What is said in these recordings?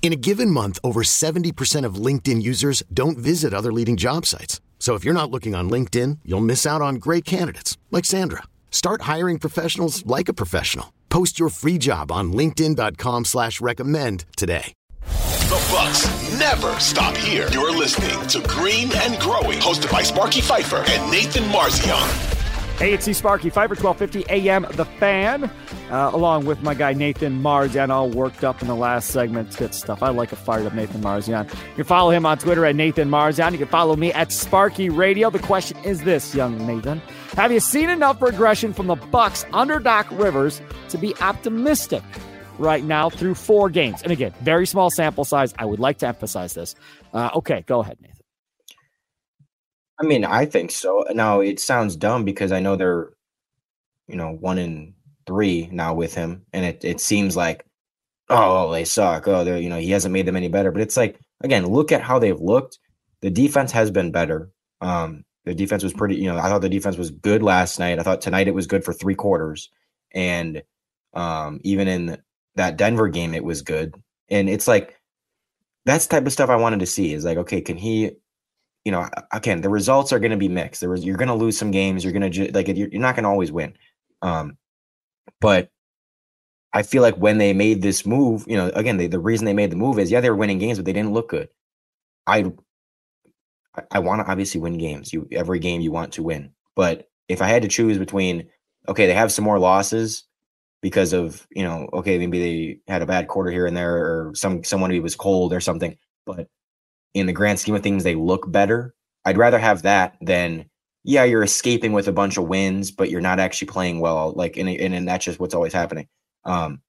In a given month, over 70% of LinkedIn users don't visit other leading job sites. So if you're not looking on LinkedIn, you'll miss out on great candidates like Sandra. Start hiring professionals like a professional. Post your free job on LinkedIn.com slash recommend today. The Bucks never stop here. You're listening to Green and Growing, hosted by Sparky Fifer and Nathan Marzion. Hey, it's Sparky Fifer, 1250 AM The Fan, uh, along with my guy Nathan Marzion, all worked up in the last segment. Good stuff. I like a fired up Nathan Marzion. You can follow him on Twitter at Nathan Marzion. You can follow me at Sparky Radio. The question is this, young Nathan. Have you seen enough regression from the Bucks under Doc Rivers to be optimistic right now through four games? And again, very small sample size. I would like to emphasize this. Uh, okay, go ahead, Nathan. I mean, I think so. Now it sounds dumb because I know they're, you know, one in three now with him, and it it seems like, oh, they suck. Oh, they're you know he hasn't made them any better. But it's like again, look at how they've looked. The defense has been better. Um, the defense was pretty. You know, I thought the defense was good last night. I thought tonight it was good for three quarters, and um, even in that Denver game, it was good. And it's like that's type of stuff I wanted to see. Is like, okay, can he you know, again, the results are going to be mixed. There was, you're going to lose some games. You're going to like you're, you're not going to always win. Um, but I feel like when they made this move, you know, again, they, the reason they made the move is yeah, they were winning games, but they didn't look good. I I want to obviously win games. You every game you want to win, but if I had to choose between, okay, they have some more losses because of you know, okay, maybe they had a bad quarter here and there, or some someone who was cold or something, but in the grand scheme of things, they look better. I'd rather have that than yeah, you're escaping with a bunch of wins, but you're not actually playing well. Like, and and, and that's just what's always happening. Um,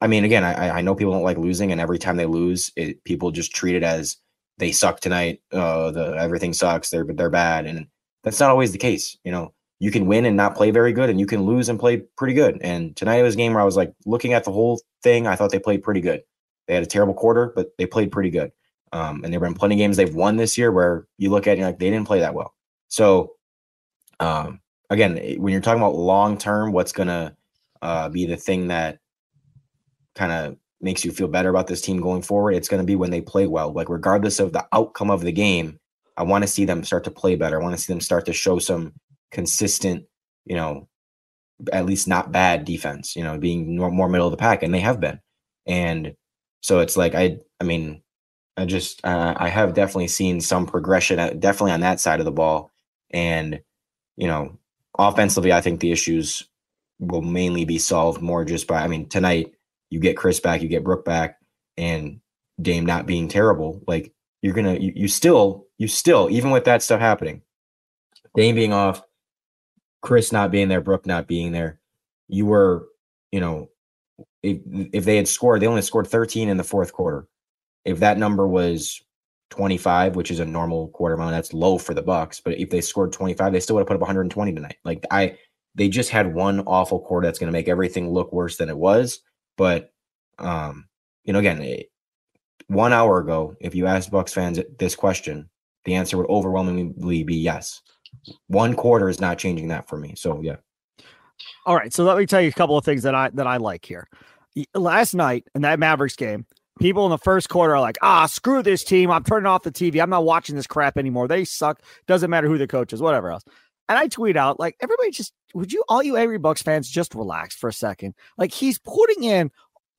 I mean, again, I, I know people don't like losing, and every time they lose, it, people just treat it as they suck tonight. Uh, the everything sucks. They're they're bad, and that's not always the case. You know, you can win and not play very good, and you can lose and play pretty good. And tonight was a game where I was like looking at the whole thing. I thought they played pretty good. They had a terrible quarter, but they played pretty good. Um, and there have been plenty of games they've won this year where you look at it like they didn't play that well. So um, again, when you're talking about long term, what's gonna uh, be the thing that kind of makes you feel better about this team going forward? It's gonna be when they play well. Like regardless of the outcome of the game, I want to see them start to play better. I want to see them start to show some consistent, you know, at least not bad defense. You know, being more middle of the pack, and they have been. And so it's like I, I mean, I just uh, I have definitely seen some progression, at, definitely on that side of the ball, and you know, offensively, I think the issues will mainly be solved more just by. I mean, tonight you get Chris back, you get Brook back, and Dame not being terrible. Like you're gonna, you, you still, you still, even with that stuff happening, Dame being off, Chris not being there, Brook not being there, you were, you know, if, if they had scored, they only scored 13 in the fourth quarter if that number was 25, which is a normal quarter amount, that's low for the Bucks. But if they scored 25, they still would have put up 120 tonight. Like I, they just had one awful quarter that's going to make everything look worse than it was. But, um, you know, again, eh, one hour ago, if you asked Bucks fans this question, the answer would overwhelmingly be yes. One quarter is not changing that for me. So yeah. All right. So let me tell you a couple of things that I that I like here. Last night in that Mavericks game, people in the first quarter are like, ah, screw this team. I'm turning off the TV. I'm not watching this crap anymore. They suck. Doesn't matter who the coach is, whatever else. And I tweet out, like, everybody just, would you, all you Avery Bucks fans, just relax for a second? Like, he's putting in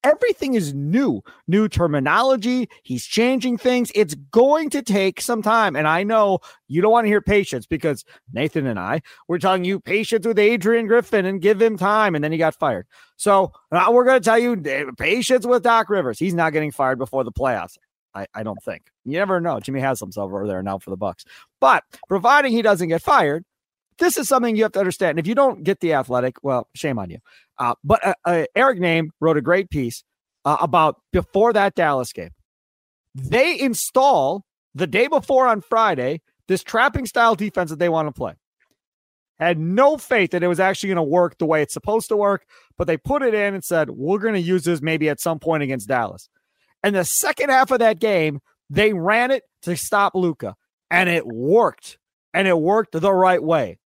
everything is new, new terminology. He's changing things. It's going to take some time. And I know you don't want to hear patience because Nathan and I were telling you patience with Adrian Griffin and give him time. And then he got fired. So uh, we're going to tell you patience with Doc Rivers. He's not getting fired before the playoffs. I, I don't think. You never know. Jimmy has himself over there now for the Bucks. But providing he doesn't get fired, this is something you have to understand. If you don't get the athletic, well, shame on you. Uh, but uh, uh, Eric Nehm wrote a great piece uh, about before that Dallas game. They install the day before on Friday this trapping style defense that they want to play. Had no faith that it was actually going to work the way it's supposed to work, but they put it in and said, we're going to use this maybe at some point against Dallas. And the second half of that game, they ran it to stop Luka, and it worked. And it worked the right way.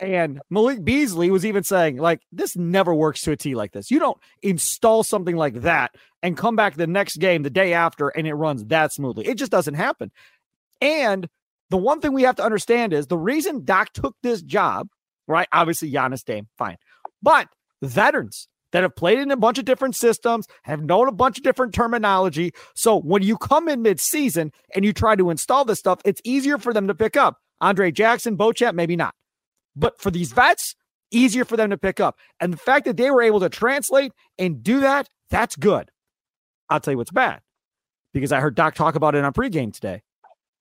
And Malik Beasley was even saying, like, this never works to a T like this. You don't install something like that and come back the next game the day after and it runs that smoothly. It just doesn't happen. And the one thing we have to understand is the reason Doc took this job, right? Obviously, Giannis Dame, fine. But veterans that have played in a bunch of different systems, have known a bunch of different terminology. So when you come in mid-season and you try to install this stuff, it's easier for them to pick up. Andre Jackson, Beauchamp, maybe not. But for these vets, easier for them to pick up. And the fact that they were able to translate and do that, that's good. I'll tell you what's bad because I heard Doc talk about it on pregame today.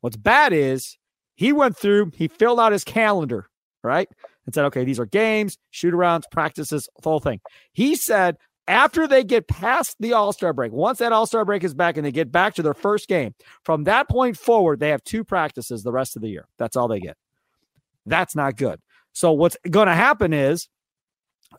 What's bad is he went through, he filled out his calendar, right? And said, okay, these are games, shoot arounds, practices, the whole thing. He said, after they get past the All Star break, once that All Star break is back and they get back to their first game, from that point forward, they have two practices the rest of the year. That's all they get. That's not good. So what's going to happen is,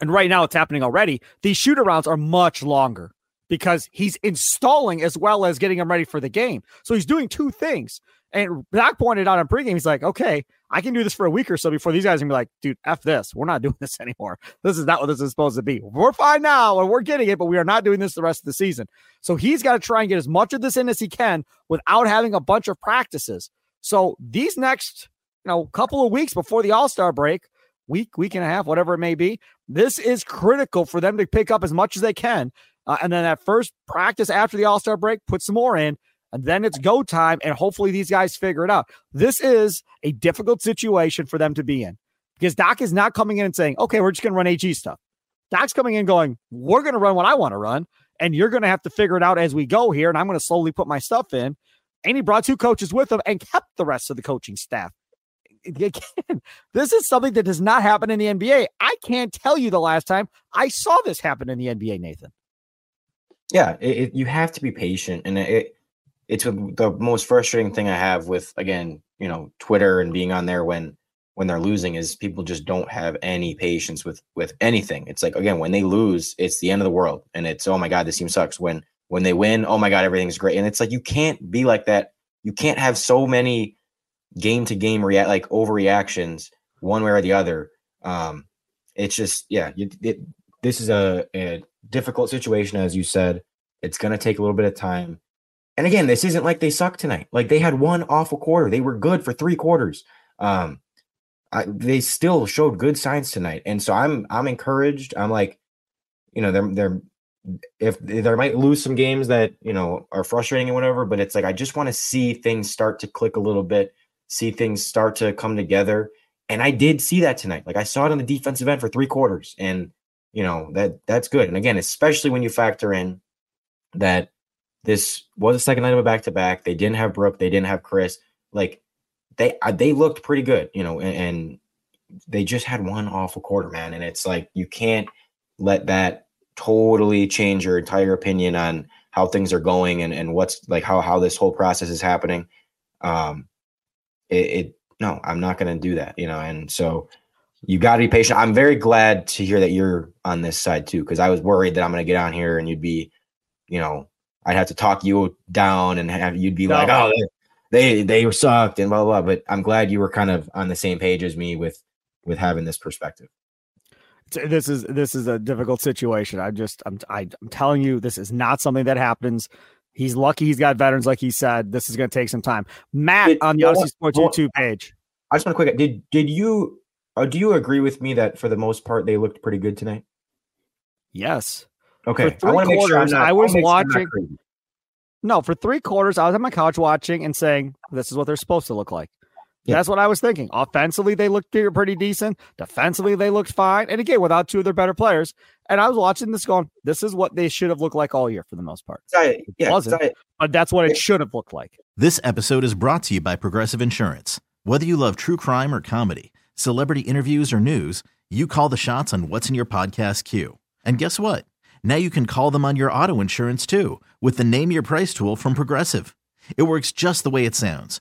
and right now it's happening already, these shoot arounds are much longer because he's installing as well as getting them ready for the game. So he's doing two things. And Doc pointed out on pregame, he's like, okay, I can do this for a week or so before these guys can be like, dude, F this. We're not doing this anymore. This is not what this is supposed to be. We're fine now and we're getting it, but we are not doing this the rest of the season. So he's got to try and get as much of this in as he can without having a bunch of practices. So these next you know, a couple of weeks before the All Star break, week, week and a half, whatever it may be. This is critical for them to pick up as much as they can. Uh, and then that first practice after the All Star break, put some more in. And then it's go time. And hopefully these guys figure it out. This is a difficult situation for them to be in because Doc is not coming in and saying, okay, we're just going to run AG stuff. Doc's coming in going, we're going to run what I want to run. And you're going to have to figure it out as we go here. And I'm going to slowly put my stuff in. And he brought two coaches with him and kept the rest of the coaching staff again, this is something that does not happen in the NBA. I can't tell you the last time I saw this happen in the NBA, Nathan. Yeah, it, it, you have to be patient, and it it's the most frustrating thing I have with again, you know, Twitter and being on there when when they're losing is people just don't have any patience with with anything. It's like again, when they lose, it's the end of the world, and it's oh my god, this team sucks. When when they win, oh my god, everything's great, and it's like you can't be like that. You can't have so many game to game react like overreactions one way or the other. Um, it's just yeah, you, it, this is a, a difficult situation as you said. It's going to take a little bit of time. And again, this isn't like they suck tonight. Like they had one awful quarter. They were good for three quarters. Um, I, they still showed good signs tonight, and so I'm I'm encouraged. I'm like, you know, they're they're if they might lose some games that you know are frustrating and whatever, but it's like I just want to see things start to click a little bit see things start to come together. And I did see that tonight. Like I saw it on the defensive end for three quarters. And you know, that that's good. And again, especially when you factor in that this was a second night of a back to back. They didn't have Brook, they didn't have Chris. Like they uh, they looked pretty good, you know, and, and they just had one awful quarter, man. And it's like you can't let that totally change your entire opinion on how things are going and, and what's like how how this whole process is happening. Um, it, it no, I'm not going to do that, you know. And so you got to be patient. I'm very glad to hear that you're on this side too, because I was worried that I'm going to get on here and you'd be, you know, I'd have to talk you down and have you'd be no. like, oh, they they sucked and blah, blah blah. But I'm glad you were kind of on the same page as me with with having this perspective. This is this is a difficult situation. I'm just I'm I, am i am telling you, this is not something that happens He's lucky he's got veterans, like he said. This is going to take some time. Matt did, on the Audacy Sports YouTube page. I just want to quick. Did did you uh, do you agree with me that for the most part they looked pretty good tonight? Yes. Okay, I want to make sure not. I was watching- watching. No, for three quarters, I was on my couch watching and saying, "This is what they're supposed to look like." Yeah. That's what I was thinking. Offensively, they looked pretty- pretty decent. Defensively, they looked fine. And again, without two of their better players. And I was watching this, going, "This is what they should have looked like all year for the most part." yeah, wasn't. I- But that's what it should have looked like. This episode is brought to you by Progressive Insurance. Whether you love true crime or comedy, celebrity interviews or news, you call the shots on what's in your podcast queue. And guess what? Now you can call them on your auto insurance too with the Name Your Price tool from Progressive. It works just the way it sounds.